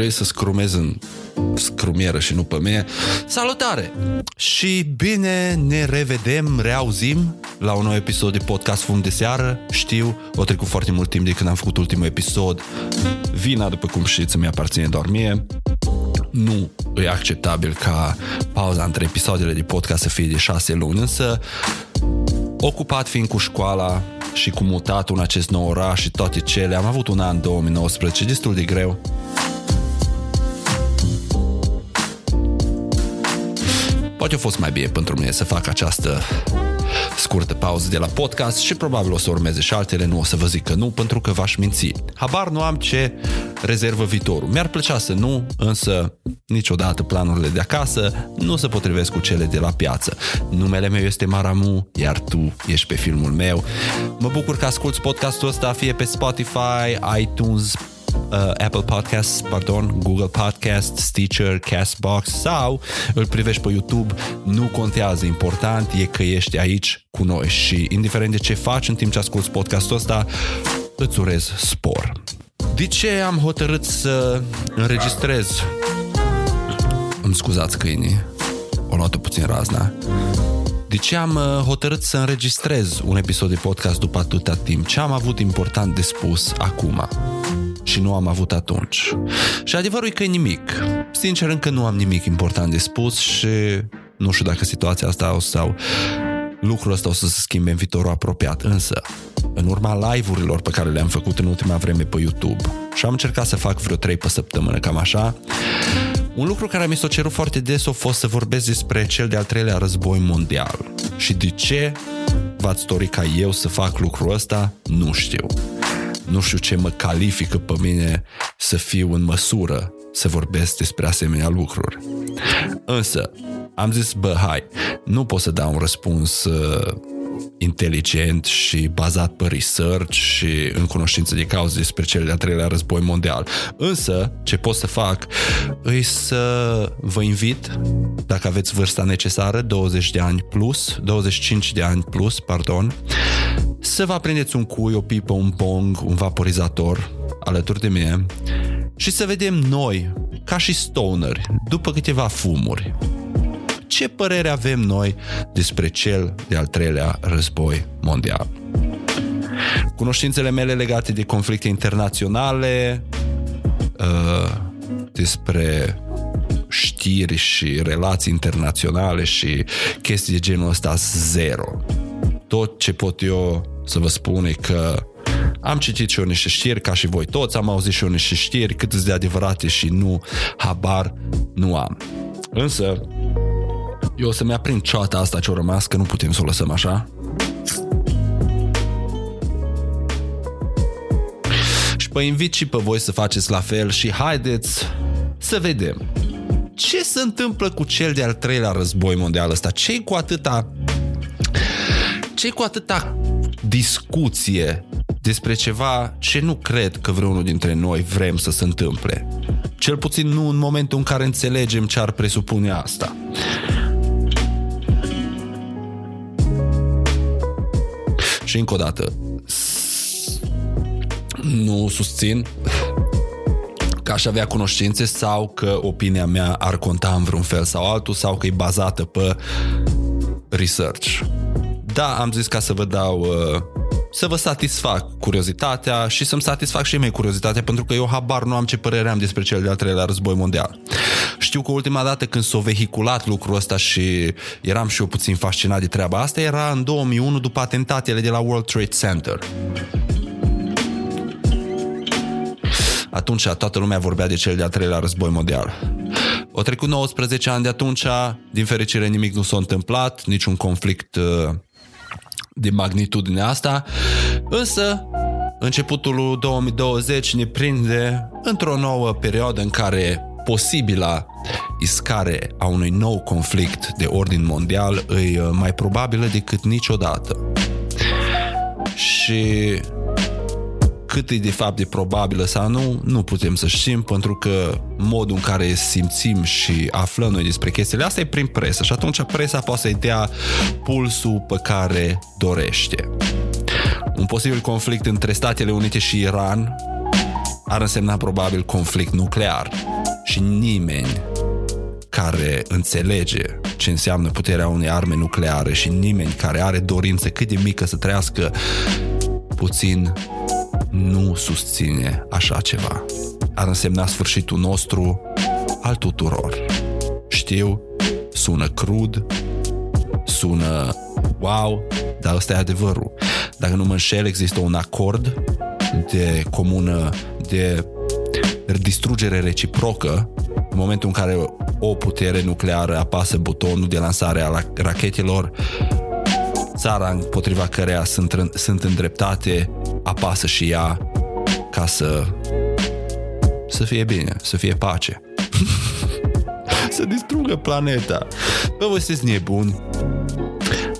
trebuie să scrumez în scrumieră și nu pe mine. Salutare! Și bine ne revedem, reauzim la un nou episod de podcast Fum de Seară. Știu, o trecut foarte mult timp de când am făcut ultimul episod. Vina, după cum știți, mi aparține doar mie. Nu e acceptabil ca pauza între episoadele de podcast să fie de șase luni, însă ocupat fiind cu școala și cu mutatul în acest nou oraș și toate cele, am avut un an 2019 destul de greu Poate a fost mai bine pentru mine să fac această scurtă pauză de la podcast și probabil o să urmeze și altele, nu o să vă zic că nu, pentru că v-aș minți. Habar nu am ce rezervă viitorul. Mi-ar plăcea să nu, însă niciodată planurile de acasă nu se potrivesc cu cele de la piață. Numele meu este Maramu, iar tu ești pe filmul meu. Mă bucur că asculti podcastul ăsta fie pe Spotify, iTunes, uh, Apple Podcasts, pardon, Google Podcasts, Stitcher, Castbox sau îl privești pe YouTube, nu contează, important e că ești aici cu noi și indiferent de ce faci în timp ce asculti podcastul ăsta, îți urez spor. De ce am hotărât să înregistrez? Îmi scuzați câinii, o luat puțin razna. De ce am uh, hotărât să înregistrez un episod de podcast după atâta timp? Ce am avut important de spus acum? Și nu am avut atunci. Și adevărul e că e nimic. Sincer, încă nu am nimic important de spus și nu știu dacă situația asta o sau lucrul ăsta o să se schimbe în viitorul apropiat, însă în urma live-urilor pe care le-am făcut în ultima vreme pe YouTube și am încercat să fac vreo 3 pe săptămână, cam așa, un lucru care mi s-a cerut foarte des a fost să vorbesc despre cel de-al treilea război mondial. Și de ce v-ați dori ca eu să fac lucrul ăsta, nu știu nu știu ce mă califică pe mine să fiu în măsură să vorbesc despre asemenea lucruri. Însă, am zis, bă, hai, nu pot să dau un răspuns uh, inteligent și bazat pe research și în cunoștință de cauză despre cel de-al treilea război mondial. Însă, ce pot să fac îi să vă invit, dacă aveți vârsta necesară, 20 de ani plus, 25 de ani plus, pardon, să vă aprindeți un cui, o pipă, un bong, un vaporizator alături de mine și să vedem noi, ca și stoneri, după câteva fumuri, ce părere avem noi despre cel de-al treilea război mondial. Cunoștințele mele legate de conflicte internaționale, uh, despre știri și relații internaționale și chestii de genul ăsta zero. Tot ce pot eu să vă spun e că am citit și eu niște știri, ca și voi toți, am auzit și eu niște știri, cât de adevărate și nu, habar nu am. Însă, eu o să-mi aprind ceata asta ce-o rămas, că nu putem să o lăsăm așa. Și vă invit și pe voi să faceți la fel și haideți să vedem ce se întâmplă cu cel de-al treilea război mondial ăsta. ce cu atâta ce cu atâta discuție despre ceva ce nu cred că vreunul dintre noi vrem să se întâmple. Cel puțin nu în momentul în care înțelegem ce ar presupune asta. Și încă o dată, nu susțin că aș avea cunoștințe sau că opinia mea ar conta în vreun fel sau altul sau că e bazată pe research. Da, am zis ca să vă dau uh, să vă satisfac curiozitatea și să-mi satisfac și mie curiozitatea pentru că eu habar nu am ce părere am despre cel de-al treilea război mondial. Știu că ultima dată când s-a vehiculat lucrul ăsta și eram și eu puțin fascinat de treaba asta era în 2001 după atentatele de la World Trade Center. Atunci toată lumea vorbea de cel de-al treilea război mondial. O trecut 19 ani de atunci, din fericire nimic nu s-a întâmplat, niciun conflict uh, de magnitudine asta, însă începutul 2020 ne prinde într-o nouă perioadă în care posibila iscare a unui nou conflict de ordin mondial e mai probabilă decât niciodată. Și cât e de fapt de probabilă sau nu, nu putem să știm pentru că modul în care simțim și aflăm noi despre chestiile astea e prin presă și atunci presa poate să-i dea pulsul pe care dorește. Un posibil conflict între Statele Unite și Iran ar însemna probabil conflict nuclear. Și nimeni care înțelege ce înseamnă puterea unei arme nucleare și nimeni care are dorință cât de mică să trăiască puțin nu susține așa ceva. Ar însemna sfârșitul nostru al tuturor. Știu, sună crud, sună wow, dar ăsta e adevărul. Dacă nu mă înșel, există un acord de comună, de distrugere reciprocă în momentul în care o putere nucleară apasă butonul de lansare a rachetelor, țara împotriva căreia sunt, sunt îndreptate apasă și ea ca să să fie bine, să fie pace. să distrugă planeta. Bă, voi sunteți nebuni.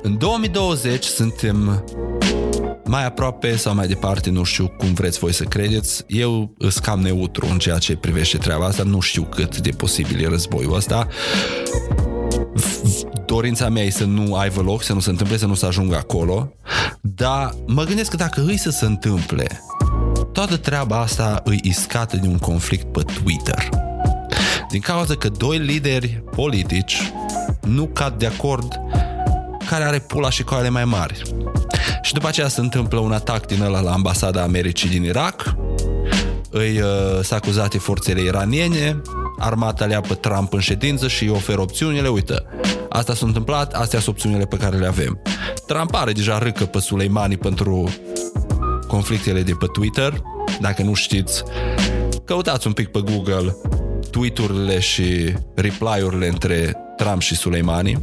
În 2020 suntem mai aproape sau mai departe, nu știu cum vreți voi să credeți. Eu sunt cam neutru în ceea ce privește treaba asta, nu știu cât de posibil e războiul ăsta. Dorința mea e să nu aibă loc, să nu se întâmple, să nu se ajungă acolo, dar mă gândesc că dacă îi să se întâmple, toată treaba asta îi iscată de un conflict pe Twitter. Din cauza că doi lideri politici nu cad de acord care are pula și coale mai mari. Și după aceea se întâmplă un atac din ăla la ambasada Americii din Irak, îi uh, s-a acuzate forțele iraniene, armata le pe Trump în ședință și îi oferă opțiunile, uite, asta s-a întâmplat, astea sunt opțiunile pe care le avem. Trump are deja râcă pe Suleimani pentru conflictele de pe Twitter, dacă nu știți, căutați un pic pe Google tweet-urile și reply-urile între Trump și Suleimani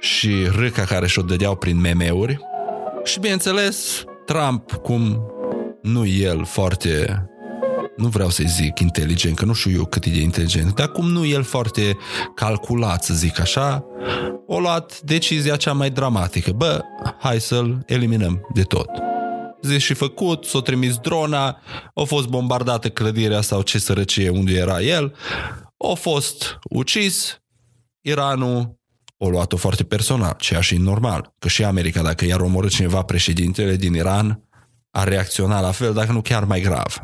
și râca care și-o dădeau prin meme-uri. Și bineînțeles, Trump, cum nu el foarte nu vreau să-i zic inteligent, că nu știu eu cât e de inteligent, dar cum nu el foarte calculat, să zic așa, o luat decizia cea mai dramatică. Bă, hai să-l eliminăm de tot. Zis și făcut, s-a trimis drona, a fost bombardată clădirea sau ce sărăcie unde era el, a fost ucis, Iranul o luat-o foarte personal, ceea și normal, că și America, dacă i-ar omorât cineva președintele din Iran, ar reacționa la fel, dacă nu chiar mai grav.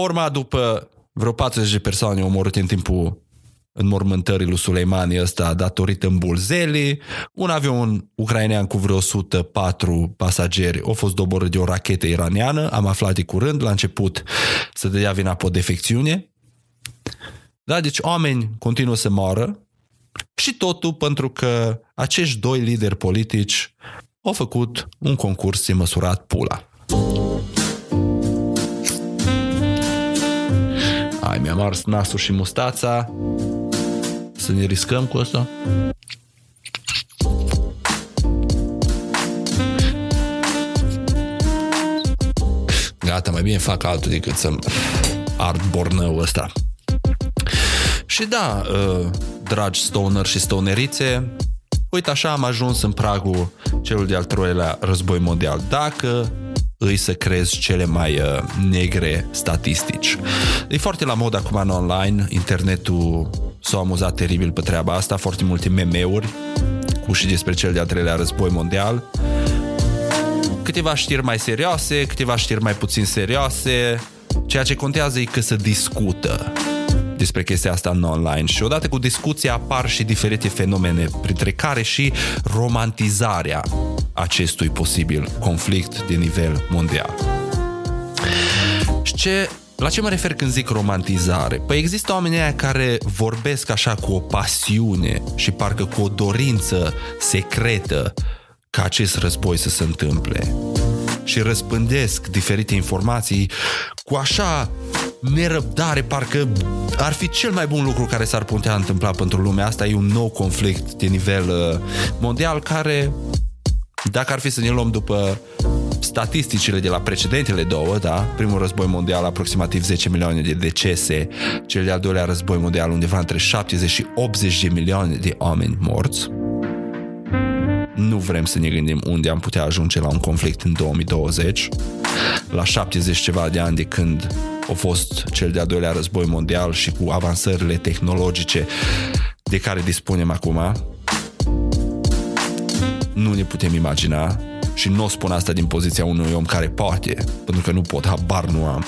Urma după vreo 40 de persoane omorâte în timpul înmormântării lui Suleimani ăsta datorită îmbulzelii, un avion ucrainean cu vreo 104 pasageri a fost doborât de o rachetă iraniană, am aflat de curând, la început să dea vina pe o defecțiune. Da, deci oameni continuă să moară și totul pentru că acești doi lideri politici au făcut un concurs de măsurat pula. Ai, mi-am ars nasul și mustața. Să ne riscăm cu asta? Gata, mai bine fac altul decât să ard bornăul ăsta. Și da, uh, dragi stoner și stonerițe, uite așa am ajuns în pragul celul de-al treilea război mondial. Dacă îi să crezi cele mai uh, negre statistici. E foarte la mod acum în online, internetul s-a amuzat teribil pe treaba asta, foarte multe meme-uri cu și despre cel de-al treilea război mondial. Câteva știri mai serioase, câteva știri mai puțin serioase, ceea ce contează e că se discută despre chestia asta în online și odată cu discuția apar și diferite fenomene, printre care și romantizarea acestui posibil conflict de nivel mondial. Și ce la ce mă refer când zic romantizare? Păi există oameni aia care vorbesc așa cu o pasiune și parcă cu o dorință secretă ca acest război să se întâmple și răspândesc diferite informații cu așa nerăbdare, parcă ar fi cel mai bun lucru care s-ar putea întâmpla pentru lumea asta. E un nou conflict de nivel uh, mondial care, dacă ar fi să ne luăm după statisticile de la precedentele două, da, primul război mondial aproximativ 10 milioane de decese, cel de-al doilea război mondial undeva între 70 și 80 de milioane de oameni morți. Nu vrem să ne gândim unde am putea ajunge la un conflict în 2020, la 70 ceva de ani de când a fost cel de-al doilea război mondial și cu avansările tehnologice de care dispunem acum, nu ne putem imagina și nu o spun asta din poziția unui om care poate, pentru că nu pot, habar nu am.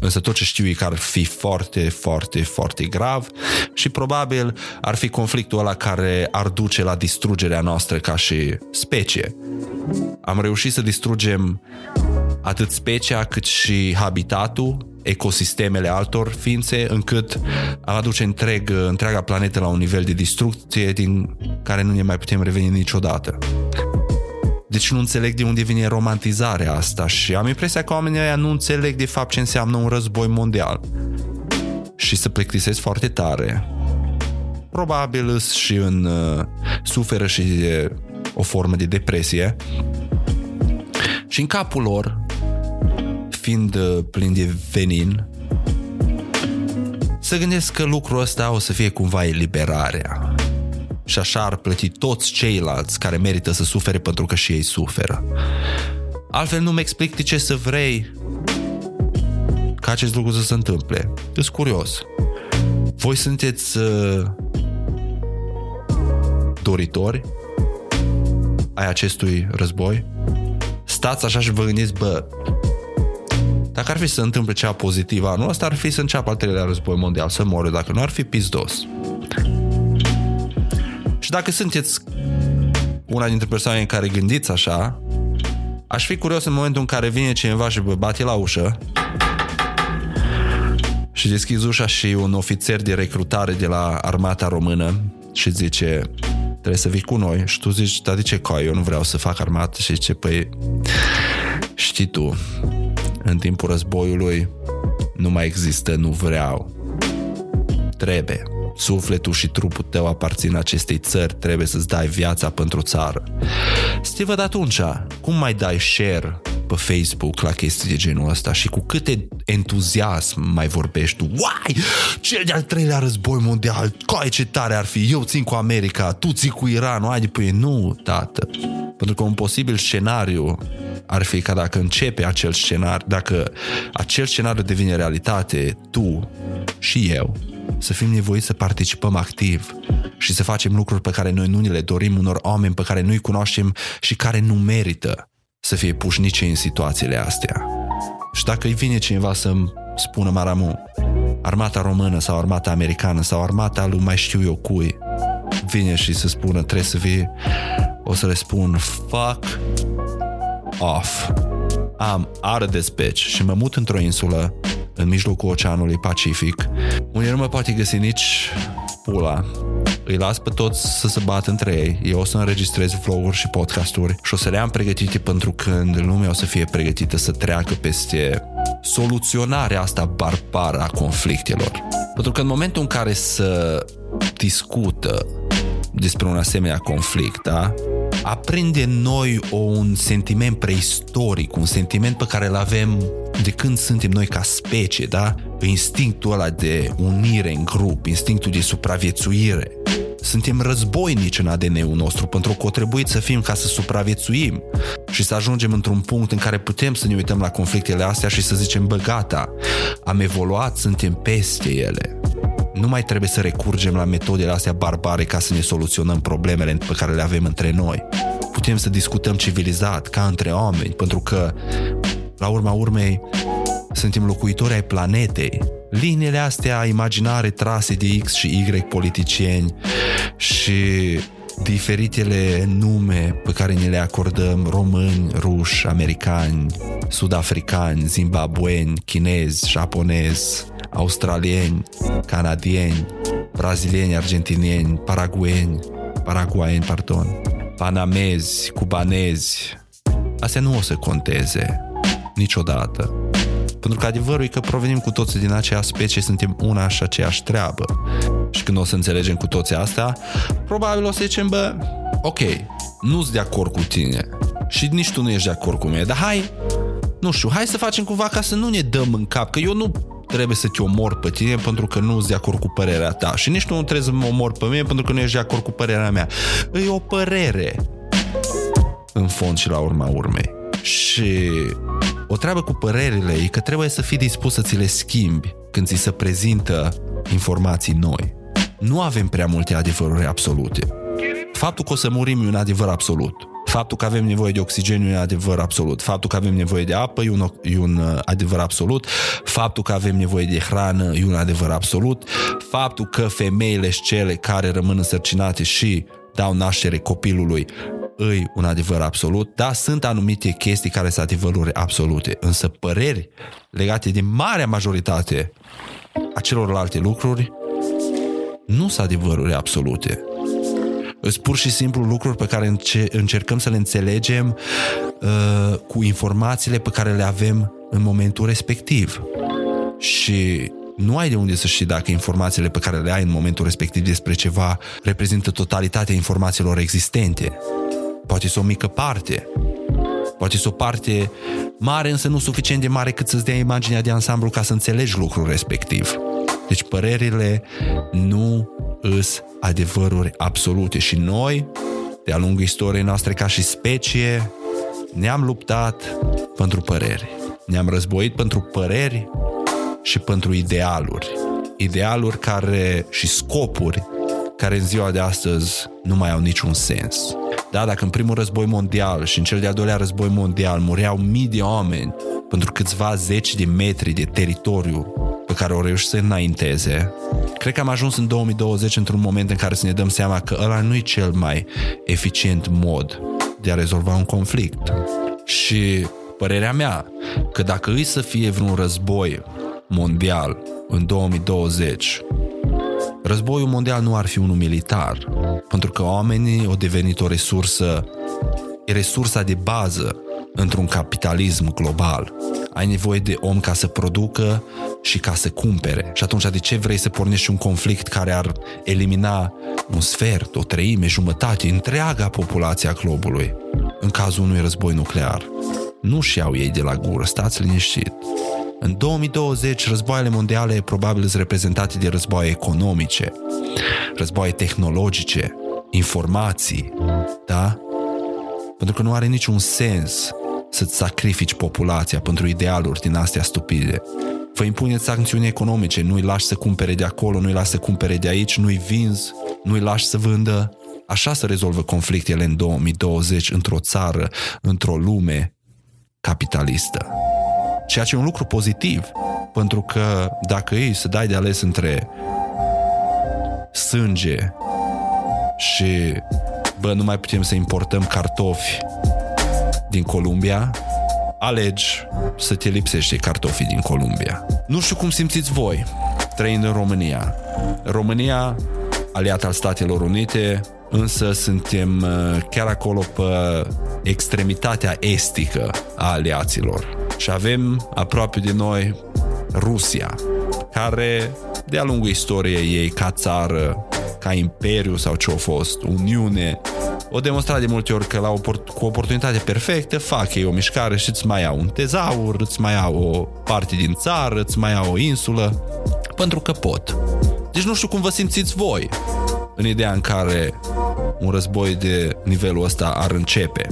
Însă tot ce știu e că ar fi foarte, foarte, foarte grav și probabil ar fi conflictul ăla care ar duce la distrugerea noastră ca și specie. Am reușit să distrugem atât specia cât și habitatul, ecosistemele altor ființe, încât am aduce întreg, întreaga planetă la un nivel de distrucție din care nu ne mai putem reveni niciodată. Deci nu înțeleg de unde vine romantizarea asta și am impresia că oamenii ăia nu înțeleg de fapt ce înseamnă un război mondial. Și să plictisesc foarte tare. Probabil și în uh, suferă și de o formă de depresie. Și în capul lor, fiind uh, plin de venin, să gândesc că lucrul ăsta o să fie cumva eliberarea și așa ar plăti toți ceilalți care merită să sufere pentru că și ei suferă. Altfel nu-mi explic de ce să vrei ca acest lucru să se întâmple. Sunt curios. Voi sunteți uh, doritori ai acestui război? Stați așa și vă gândiți, bă, dacă ar fi să se întâmple ceva pozitiv anul ăsta, ar fi să înceapă al treilea război mondial, să moară, dacă nu ar fi pizdos. Dacă sunteți una dintre persoane care gândiți așa, aș fi curios în momentul în care vine cineva și vă bate la ușă și deschizi ușa și un ofițer de recrutare de la armata română și zice trebuie să vii cu noi. Și tu zici, dar de ce coi, eu nu vreau să fac armată. Și zice, păi știi tu, în timpul războiului nu mai există, nu vreau. Trebuie. Sufletul și trupul tău aparțin acestei țări, trebuie să-ți dai viața pentru țară. Să văd atunci, cum mai dai share pe Facebook la chestii de genul ăsta și cu câte entuziasm mai vorbești tu. Uai, cel de-al treilea război mondial, coi ce tare ar fi, eu țin cu America, tu ții cu Iranul, ai de păi nu, tată. Pentru că un posibil scenariu ar fi ca dacă începe acel scenariu, dacă acel scenariu devine realitate, tu și eu să fim nevoiți să participăm activ și să facem lucruri pe care noi nu ne le dorim unor oameni pe care nu-i cunoaștem și care nu merită să fie puși nici în situațiile astea. Și dacă îi vine cineva să-mi spună Maramu, armata română sau armata americană sau armata lui mai știu eu cui, vine și să spună trebuie să vii, o să le spun fuck off. Am out of this bitch și mă mut într-o insulă în mijlocul Oceanului Pacific, unde nu mă poate găsi nici pula. Îi las pe toți să se bată între ei. Eu o să înregistrez vloguri și podcasturi și o să le am pregătite pentru când lumea o să fie pregătită să treacă peste soluționarea asta barbară a conflictelor. Pentru că în momentul în care să discută despre un asemenea conflict, da? Aprinde în noi o, un sentiment preistoric, un sentiment pe care îl avem de când suntem noi ca specie, da? Instinctul ăla de unire în grup, instinctul de supraviețuire. Suntem războinici în ADN-ul nostru pentru că o trebuie să fim ca să supraviețuim și să ajungem într-un punct în care putem să ne uităm la conflictele astea și să zicem, bă, gata, am evoluat, suntem peste ele. Nu mai trebuie să recurgem la metodele astea barbare ca să ne soluționăm problemele pe care le avem între noi. Putem să discutăm civilizat, ca între oameni, pentru că, la urma urmei, suntem locuitori ai planetei. Liniile astea imaginare trase de X și Y politicieni și diferitele nume pe care ne le acordăm români, ruși, americani, sudafricani, zimbabweni, chinezi, japonezi, australieni, canadieni, brazilieni, argentinieni, paragueni, paraguayeni, pardon, panamezi, cubanezi, astea nu o să conteze niciodată. Pentru că adevărul e că provenim cu toții din aceeași specie, suntem una și aceeași treabă. Și când o să înțelegem cu toții asta, probabil o să zicem, bă, ok, nu-s de acord cu tine și nici tu nu ești de acord cu mine, dar hai, nu știu, hai să facem cumva ca să nu ne dăm în cap, că eu nu trebuie să te omor pe tine pentru că nu ești de acord cu părerea ta și nici tu nu trebuie să mă omor pe mine pentru că nu ești de acord cu părerea mea. E o părere în fond și la urma urmei. Și o treabă cu părerile e că trebuie să fii dispus să ți le schimbi când ți se prezintă informații noi. Nu avem prea multe adevăruri absolute. Faptul că o să murim e un adevăr absolut. Faptul că avem nevoie de oxigeniu e adevăr absolut. Faptul că avem nevoie de apă e un, e un uh, adevăr absolut. Faptul că avem nevoie de hrană e un adevăr absolut. Faptul că femeile și cele care rămân însărcinate și dau naștere copilului îi un adevăr absolut, da, sunt anumite chestii care sunt adevăruri absolute, însă păreri legate de marea majoritate a celorlalte lucruri nu sunt adevăruri absolute. Sunt pur și simplu lucruri pe care încercăm să le înțelegem uh, cu informațiile pe care le avem în momentul respectiv. Și nu ai de unde să știi dacă informațiile pe care le ai în momentul respectiv despre ceva reprezintă totalitatea informațiilor existente. Poate să o mică parte. Poate să o parte mare, însă nu suficient de mare cât să-ți dea imaginea de ansamblu ca să înțelegi lucrul respectiv. Deci părerile nu îs adevăruri absolute și noi, de-a lungul istoriei noastre ca și specie, ne-am luptat pentru păreri. Ne-am războit pentru păreri și pentru idealuri. Idealuri care și scopuri care în ziua de astăzi nu mai au niciun sens. Da, dacă în primul război mondial și în cel de-al doilea război mondial mureau mii de oameni pentru câțiva zeci de metri de teritoriu pe care o reuși să înainteze, cred că am ajuns în 2020 într-un moment în care să ne dăm seama că ăla nu e cel mai eficient mod de a rezolva un conflict. Și părerea mea, că dacă îi să fie vreun război mondial în 2020, războiul mondial nu ar fi unul militar, pentru că oamenii au devenit o resursă, e resursa de bază într-un capitalism global. Ai nevoie de om ca să producă și ca să cumpere. Și atunci de ce vrei să pornești un conflict care ar elimina un sfert, o treime, jumătate, întreaga populație a globului în cazul unui război nuclear? Nu-și iau ei de la gură, stați liniștit. În 2020, războaiele mondiale probabil sunt reprezentate de războaie economice, războaie tehnologice, informații, da? Pentru că nu are niciun sens să-ți sacrifici populația pentru idealuri din astea stupide. Vă impuneți sancțiuni economice, nu-i lași să cumpere de acolo, nu-i lași să cumpere de aici, nu-i vinzi, nu-i lași să vândă. Așa se rezolvă conflictele în 2020 într-o țară, într-o lume capitalistă. Ceea ce e un lucru pozitiv, pentru că dacă ei să dai de ales între sânge și bă, nu mai putem să importăm cartofi din Columbia, alegi să te lipsești cartofii din Columbia. Nu știu cum simțiți voi trăind în România. România, aliat al Statelor Unite, însă suntem uh, chiar acolo pe extremitatea estică a aliaților. Și avem aproape de noi Rusia, care de-a lungul istoriei ei ca țară, ca imperiu sau ce a fost, Uniune, o demonstrat de multe ori că la oport- cu oportunitate perfectă fac ei o mișcare și îți mai iau un tezaur, îți mai iau o parte din țară, îți mai iau o insulă, pentru că pot. Deci nu știu cum vă simțiți voi în ideea în care un război de nivelul ăsta ar începe.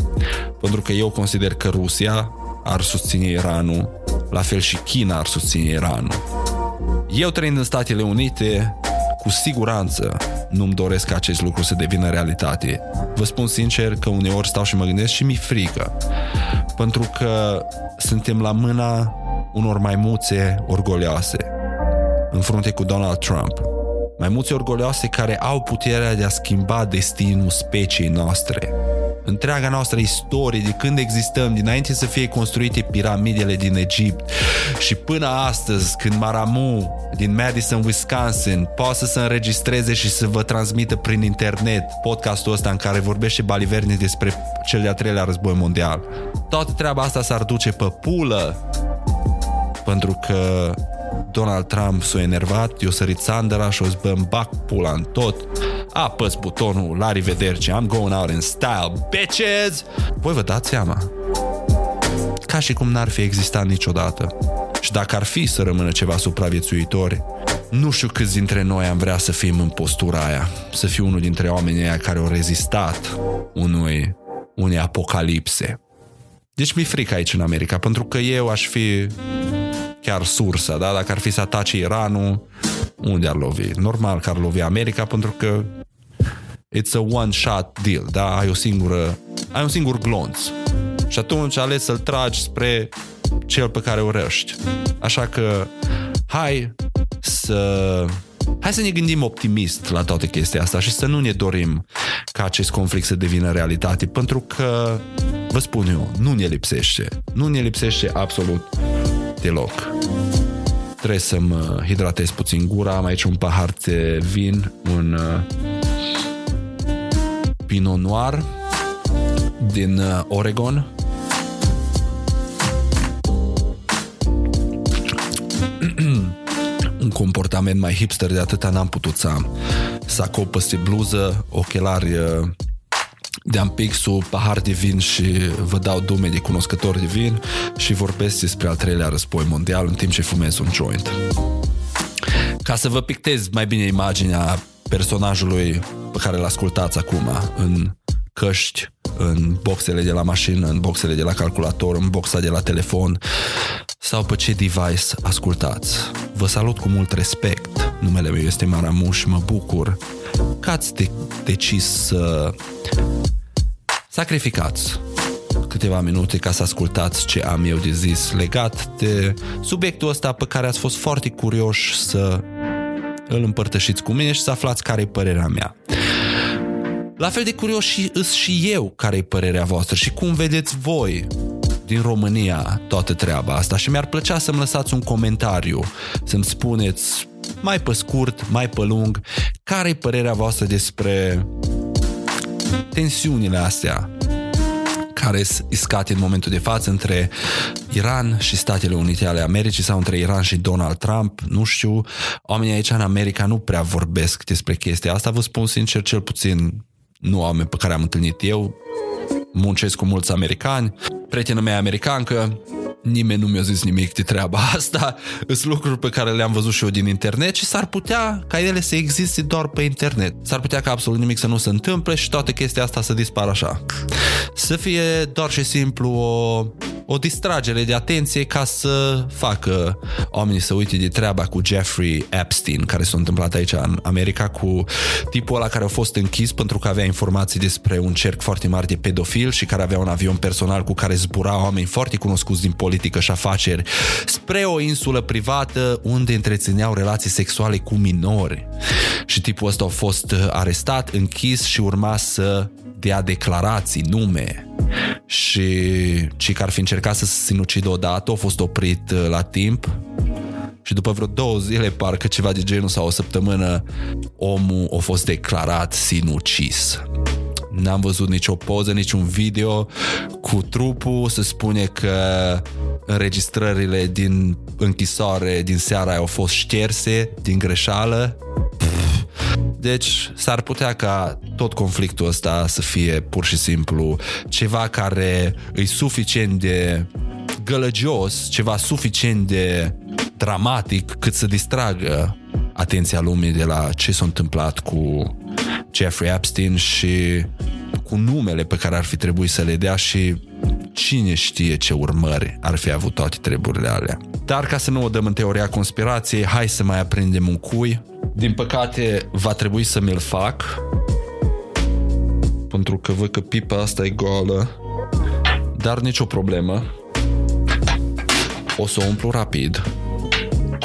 Pentru că eu consider că Rusia ar susține Iranul, la fel și China ar susține Iranul. Eu trăind în Statele Unite, cu siguranță nu-mi doresc ca acest lucru să devină realitate. Vă spun sincer că uneori stau și mă gândesc și mi frică. Pentru că suntem la mâna unor maimuțe orgolioase în frunte cu Donald Trump. Maimuțe orgolioase care au puterea de a schimba destinul speciei noastre întreaga noastră istorie, de când existăm, dinainte să fie construite piramidele din Egipt și până astăzi, când Maramu din Madison, Wisconsin, poate să se înregistreze și să vă transmită prin internet podcastul ăsta în care vorbește Baliverni despre cel de-al treilea război mondial. Toată treaba asta s-ar duce pe pulă pentru că Donald Trump s-a enervat, eu sărit sandăra și o zbă bac pula în tot apăs butonul la rivederci, I'm going out in style, bitches! Voi vă dați seama? Ca și cum n-ar fi existat niciodată. Și dacă ar fi să rămână ceva supraviețuitori, nu știu câți dintre noi am vrea să fim în postura aia, să fiu unul dintre oamenii aia care au rezistat unui, unei apocalipse. Deci mi-e frică aici în America, pentru că eu aș fi chiar sursa, da? Dacă ar fi să atace Iranul, unde ar lovi? Normal că ar lovi America, pentru că it's a one-shot deal, da? Ai o singură ai un singur glonț. Și atunci ales să-l tragi spre cel pe care urăști. Așa că hai să hai să ne gândim optimist la toată chestia asta și să nu ne dorim ca acest conflict să devină realitate, pentru că, vă spun eu, nu ne lipsește. Nu ne lipsește absolut deloc. Trebuie să mă hidratez puțin gura, am aici un pahar de vin, un uh, Pinot Noir din uh, Oregon. un comportament mai hipster de atâta n-am putut să am. Saco peste bluză, ochelari uh, de ampixul, pahar de vin și vă dau dume de cunoscători de vin și vorbesc despre al treilea război mondial în timp ce fumez un joint. Ca să vă pictez mai bine imaginea personajului pe care îl ascultați acum în căști, în boxele de la mașină, în boxele de la calculator, în boxa de la telefon sau pe ce device ascultați. Vă salut cu mult respect. Numele meu este Maramuș și mă bucur că ați de- decis să sacrificați câteva minute ca să ascultați ce am eu de zis legat de subiectul ăsta pe care ați fost foarte curioși să îl împărtășiți cu mine și să aflați care e părerea mea. La fel de curios și îs și eu care e părerea voastră și cum vedeți voi din România toată treaba asta și mi-ar plăcea să-mi lăsați un comentariu, să-mi spuneți mai pe scurt, mai pe lung, care e părerea voastră despre tensiunile astea care sunt iscate în momentul de față între Iran și Statele Unite ale Americii sau între Iran și Donald Trump, nu știu. Oamenii aici în America nu prea vorbesc despre chestia asta, vă spun sincer, cel puțin nu oameni pe care am întâlnit eu, muncesc cu mulți americani, prietena mea americancă, nimeni nu mi-a zis nimic de treaba asta, sunt lucruri pe care le-am văzut și eu din internet și s-ar putea ca ele să existe doar pe internet. S-ar putea ca absolut nimic să nu se întâmple și toată chestia asta să dispară așa. Să fie doar și simplu o o distragere de atenție ca să facă oamenii să uite de treaba cu Jeffrey Epstein, care s-a întâmplat aici în America, cu tipul ăla care a fost închis pentru că avea informații despre un cerc foarte mare de pedofil și care avea un avion personal cu care zbura oameni foarte cunoscuți din politică și afaceri spre o insulă privată unde întrețineau relații sexuale cu minori. Și tipul ăsta a fost arestat, închis și urma să dea declarații, nume și cei care ar fi încercat să se sinucidă odată au fost oprit uh, la timp și după vreo două zile, parcă ceva de genul sau o săptămână, omul a fost declarat sinucis. N-am văzut nicio poză, niciun video cu trupul. Se spune că înregistrările din închisoare din seara au fost șterse din greșeală. Deci s-ar putea ca tot conflictul ăsta să fie pur și simplu ceva care e suficient de gălăgios, ceva suficient de dramatic cât să distragă atenția lumii de la ce s-a întâmplat cu Jeffrey Epstein și cu numele pe care ar fi trebuit să le dea și cine știe ce urmări ar fi avut toate treburile alea. Dar ca să nu o dăm în teoria conspirației, hai să mai aprindem un cui. Din păcate, va trebui să mi-l fac pentru că văd că pipa asta e goală. Dar nicio problemă. O să o umplu rapid,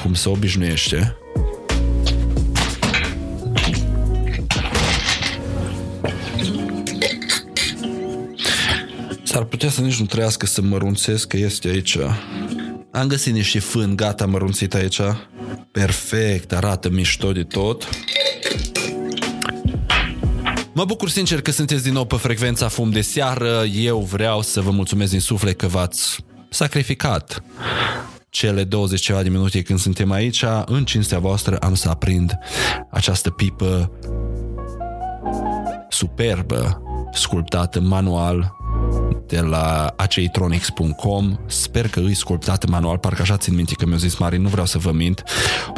cum se obișnuiește. S-ar putea să nici nu trăiască să mărunțesc că este aici. Am găsit niște fân gata mărunțit aici. Perfect, arată mișto de tot. Mă bucur sincer că sunteți din nou pe frecvența Fum de seară. Eu vreau să vă mulțumesc din suflet că v-ați sacrificat cele 20 ceva de minute când suntem aici. În cinstea voastră am să aprind această pipă superbă, sculptată manual de la aceitronics.com Sper că îi sculptată manual, parcă așa țin minte că mi-a zis Marin, nu vreau să vă mint.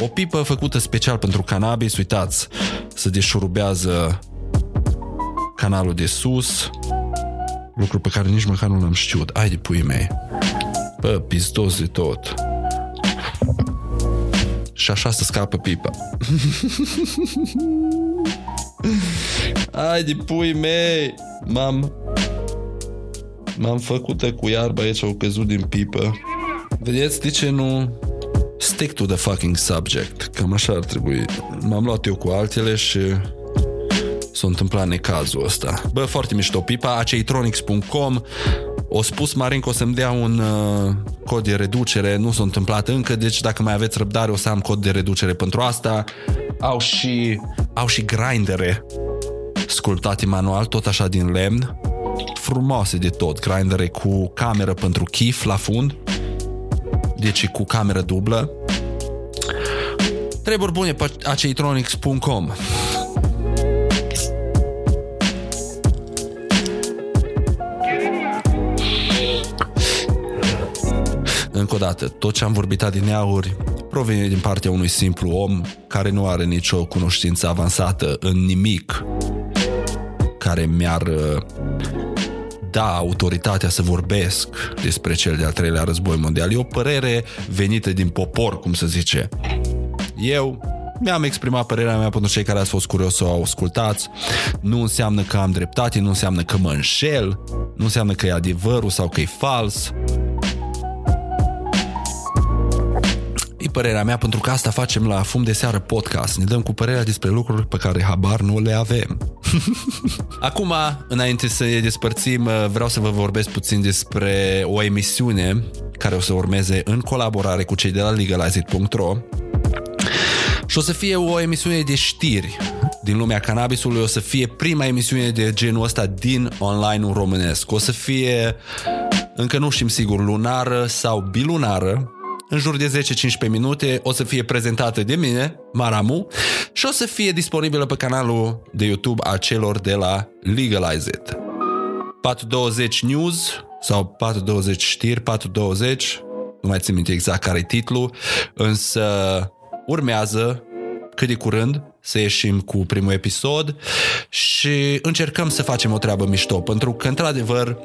O pipă făcută special pentru cannabis, uitați, să deșurubează canalul de sus, lucru pe care nici măcar nu l-am știut. Ai de pui mei. Bă, pizdos de tot. Și așa să scapă pipa. Ai de pui mei! M-am m-am făcut cu iarba aici, au căzut din pipă. Vedeți de ce nu stick to the fucking subject? Cam așa ar trebui. M-am luat eu cu altele și s-a întâmplat necazul ăsta. Bă, foarte mișto pipa, aceitronics.com o spus Marin că o să-mi dea un uh, cod de reducere, nu s-a întâmplat încă, deci dacă mai aveți răbdare o să am cod de reducere pentru asta. Au și, au și grindere. Sculptate manual, tot așa din lemn, frumoase de tot, grindere cu cameră pentru chif la fund, deci cu cameră dublă. Treburi bune pe aceitronics.com Încă o dată, tot ce am vorbit adineauri provine din partea unui simplu om care nu are nicio cunoștință avansată în nimic care mi-ar uh, da autoritatea să vorbesc despre cel de-al treilea război mondial. E o părere venită din popor, cum să zice. Eu mi-am exprimat părerea mea pentru cei care ați fost curios să o ascultați. Nu înseamnă că am dreptate, nu înseamnă că mă înșel, nu înseamnă că e adevărul sau că e fals. E părerea mea pentru că asta facem la Fum de Seară podcast. Ne dăm cu părerea despre lucruri pe care habar nu le avem. Acum, înainte să ne despărțim, vreau să vă vorbesc puțin despre o emisiune care o să urmeze în colaborare cu cei de la legalizit.ro și o să fie o emisiune de știri din lumea cannabisului, o să fie prima emisiune de genul ăsta din online-ul românesc. O să fie, încă nu știm sigur, lunară sau bilunară, în jur de 10-15 minute, o să fie prezentată de mine, Maramu, și o să fie disponibilă pe canalul de YouTube a celor de la Legalize It. 420 News sau 420 știri, 420, nu mai țin minte exact care e titlul, însă urmează cât de curând să ieșim cu primul episod și încercăm să facem o treabă mișto, pentru că, într-adevăr,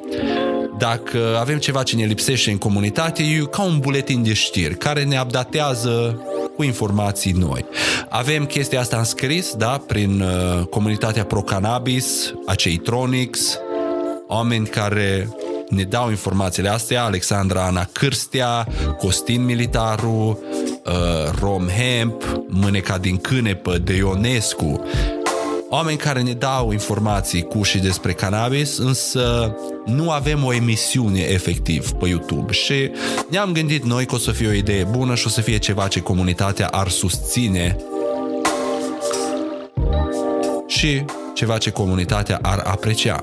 dacă avem ceva ce ne lipsește în comunitate, e ca un buletin de știri care ne updatează cu informații noi. Avem chestia asta în scris, da, prin uh, comunitatea Pro Cannabis, Aceitronics, oameni care ne dau informațiile astea, Alexandra Ana Cârstea, Costin Militaru, uh, Rom Hemp, Mâneca din Cânepă, de Ionescu, oameni care ne dau informații cu și despre cannabis, însă nu avem o emisiune efectiv pe YouTube. Și ne-am gândit noi că o să fie o idee bună și o să fie ceva ce comunitatea ar susține. Și ceva ce comunitatea ar aprecia.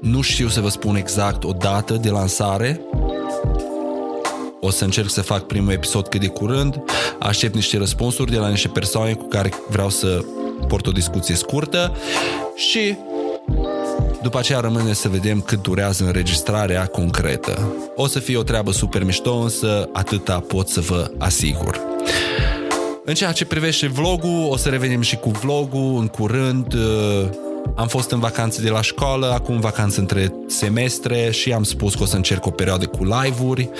Nu știu să vă spun exact o dată de lansare, o să încerc să fac primul episod cât de curând, aștept niște răspunsuri de la niște persoane cu care vreau să port o discuție scurtă și după aceea rămâne să vedem cât durează înregistrarea concretă. O să fie o treabă super mișto, însă atâta pot să vă asigur. În ceea ce privește vlogul, o să revenim și cu vlogul în curând. Am fost în vacanțe de la școală, acum vacanță între semestre și am spus că o să încerc o perioadă cu live-uri,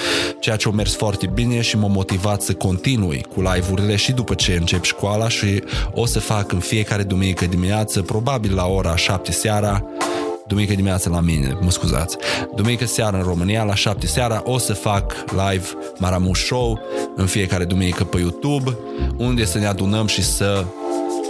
ceea ce a mers foarte bine și m-a motivat să continui cu live-urile și după ce încep școala și o să fac în fiecare duminică dimineață, probabil la ora 7 seara, duminică dimineața la mine, mă scuzați. Duminică seara în România, la 7 seara, o să fac live Maramuș Show în fiecare duminică pe YouTube, unde să ne adunăm și să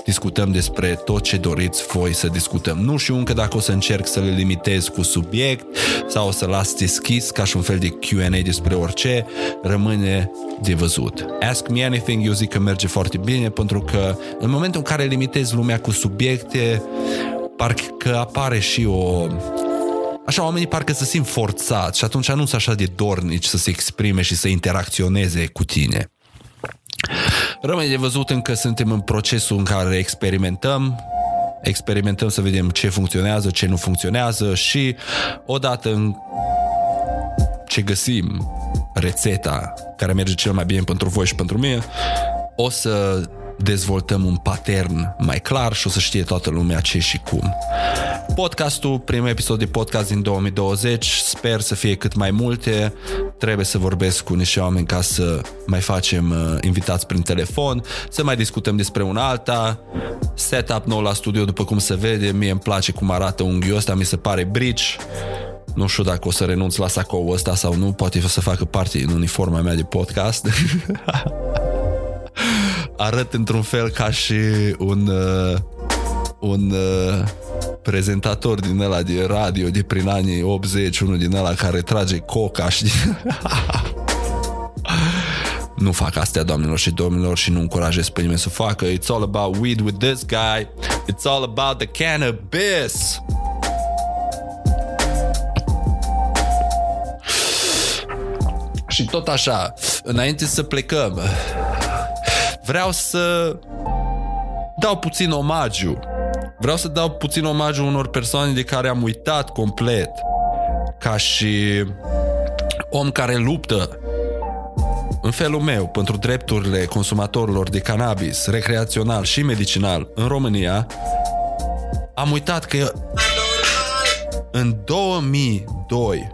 discutăm despre tot ce doriți voi să discutăm. Nu știu încă dacă o să încerc să le limitez cu subiect sau o să las deschis ca și un fel de Q&A despre orice, rămâne de văzut. Ask Me Anything, eu zic că merge foarte bine pentru că în momentul în care limitezi lumea cu subiecte, parcă apare și o Așa, oamenii parcă se simt forțați și atunci nu sunt așa de dornici să se exprime și să interacționeze cu tine. Rămâne de văzut încă suntem în procesul în care experimentăm, experimentăm să vedem ce funcționează, ce nu funcționează și odată în ce găsim rețeta care merge cel mai bine pentru voi și pentru mine, o să dezvoltăm un pattern mai clar și o să știe toată lumea ce și cum. Podcastul, primul episod de podcast din 2020, sper să fie cât mai multe. Trebuie să vorbesc cu niște oameni ca să mai facem uh, invitați prin telefon, să mai discutăm despre un alta. Setup nou la studio, după cum se vede, mie îmi place cum arată unghiul ăsta, mi se pare bridge Nu știu dacă o să renunț la sacoul ăsta sau nu, poate o să facă parte în uniforma mea de podcast. Arăt într-un fel ca și un uh, un uh, prezentator din ăla de radio de prin anii 80, unul din ăla care trage coca și Nu fac astea, doamnelor și domnilor, și nu încurajez pe nimeni să facă. It's all about weed with this guy. It's all about the cannabis. Și tot așa, înainte să plecăm, vreau să dau puțin omagiu. Vreau să dau puțin omagiu unor persoane de care am uitat complet. Ca și om care luptă în felul meu pentru drepturile consumatorilor de cannabis recreațional și medicinal în România, am uitat că în 2002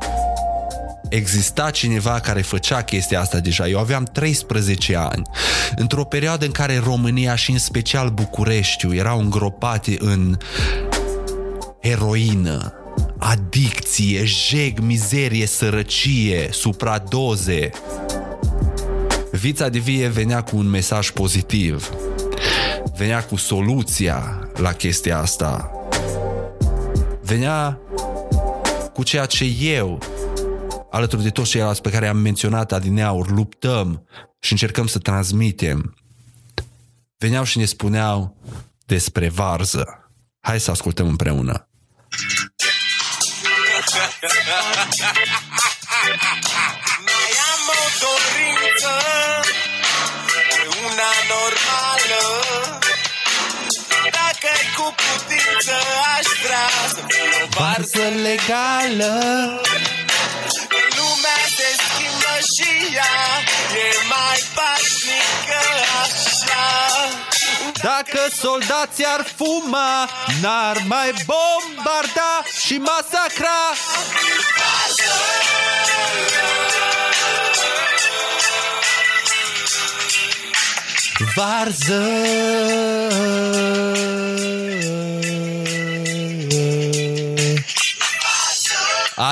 exista cineva care făcea chestia asta deja. Eu aveam 13 ani. Într-o perioadă în care România și în special Bucureștiul erau îngropate în heroină, adicție, jeg, mizerie, sărăcie, supradoze. Vița de vie venea cu un mesaj pozitiv. Venea cu soluția la chestia asta. Venea cu ceea ce eu alături de toți ceilalți pe care am menționat adineauri, luptăm și încercăm să transmitem. Veneau și ne spuneau despre varză. Hai să ascultăm împreună. Mai am o dorință una normală Dacă ai cu putință aș vrea să fiu o varză legală și ea e mai pașnică așa. Dacă soldații ar fuma, n-ar mai bombarda și masacra. Varză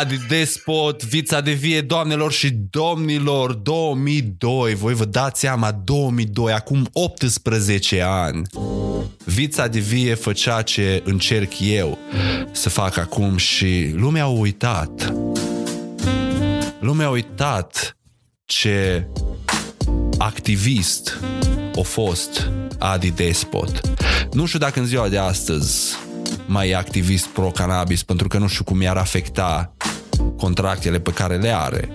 Adi Despot, Vița de Vie, doamnelor și domnilor, 2002, voi vă dați seama, 2002, acum 18 ani. Vița de Vie făcea ce încerc eu să fac acum și lumea a uitat. Lumea a uitat ce activist a fost Adi Despot. Nu știu dacă în ziua de astăzi mai e activist pro-cannabis pentru că nu știu cum i-ar afecta contractele pe care le are.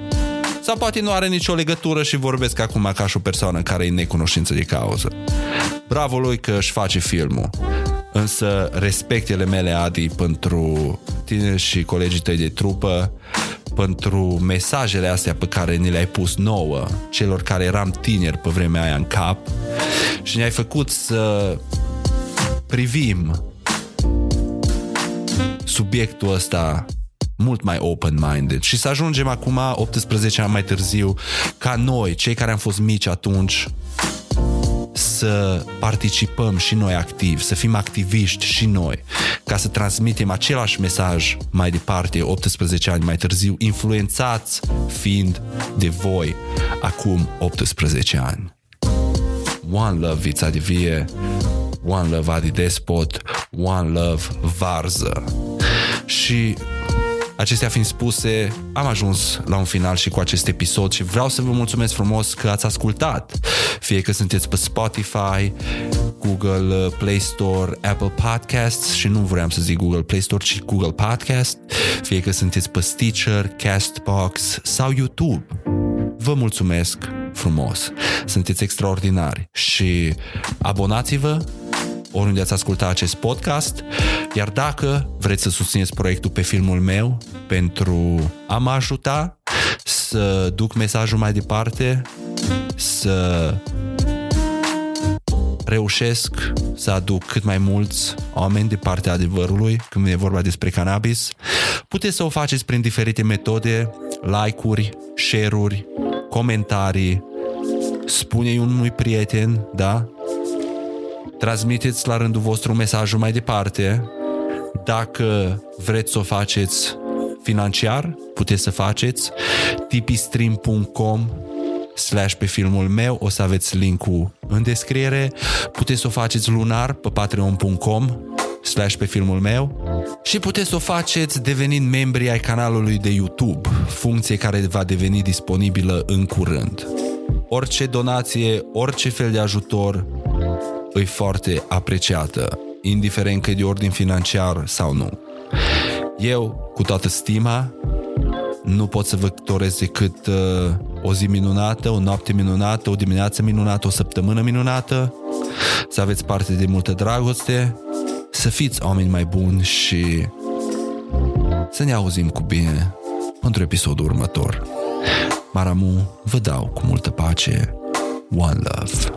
Sau poate nu are nicio legătură și vorbesc acum ca și o persoană care e necunoștință de cauză. Bravo lui că își face filmul. Însă respectele mele, Adi, pentru tine și colegii tăi de trupă, pentru mesajele astea pe care ni le-ai pus nouă, celor care eram tineri pe vremea aia în cap și ne-ai făcut să privim subiectul ăsta mult mai open-minded și să ajungem acum, 18 ani mai târziu, ca noi, cei care am fost mici atunci, să participăm și noi activ, să fim activiști și noi, ca să transmitem același mesaj mai departe, 18 ani mai târziu, influențați fiind de voi acum 18 ani. One Love Vița de Vie, One Love Adi Despot, One Love Varză. Și Acestea fiind spuse, am ajuns la un final și cu acest episod și vreau să vă mulțumesc frumos că ați ascultat. Fie că sunteți pe Spotify, Google Play Store, Apple Podcasts și nu vreau să zic Google Play Store, ci Google Podcast, fie că sunteți pe Stitcher, Castbox sau YouTube. Vă mulțumesc frumos. Sunteți extraordinari și abonați-vă oriunde ați asculta acest podcast, iar dacă vreți să susțineți proiectul pe filmul meu pentru a mă ajuta să duc mesajul mai departe, să reușesc să aduc cât mai mulți oameni de partea adevărului când vine vorba despre cannabis, puteți să o faceți prin diferite metode, like-uri, share-uri, comentarii, spune-i unui prieten, da? Transmiteți la rândul vostru mesajul mai departe. Dacă vreți să o faceți, financiar, puteți să faceți tipistream.com slash pe filmul meu, o să aveți linkul în descriere. Puteți să o faceți lunar pe patreon.com slash pe filmul meu și puteți să o faceți devenind membri ai canalului de YouTube, funcție care va deveni disponibilă în curând. Orice donație, orice fel de ajutor e foarte apreciată, indiferent că e de ordin financiar sau nu. Eu, cu toată stima, nu pot să vă doresc decât uh, o zi minunată, o noapte minunată, o dimineață minunată, o săptămână minunată, să aveți parte de multă dragoste, să fiți oameni mai buni și să ne auzim cu bine pentru episodul următor. Maramu, vă dau cu multă pace. One love.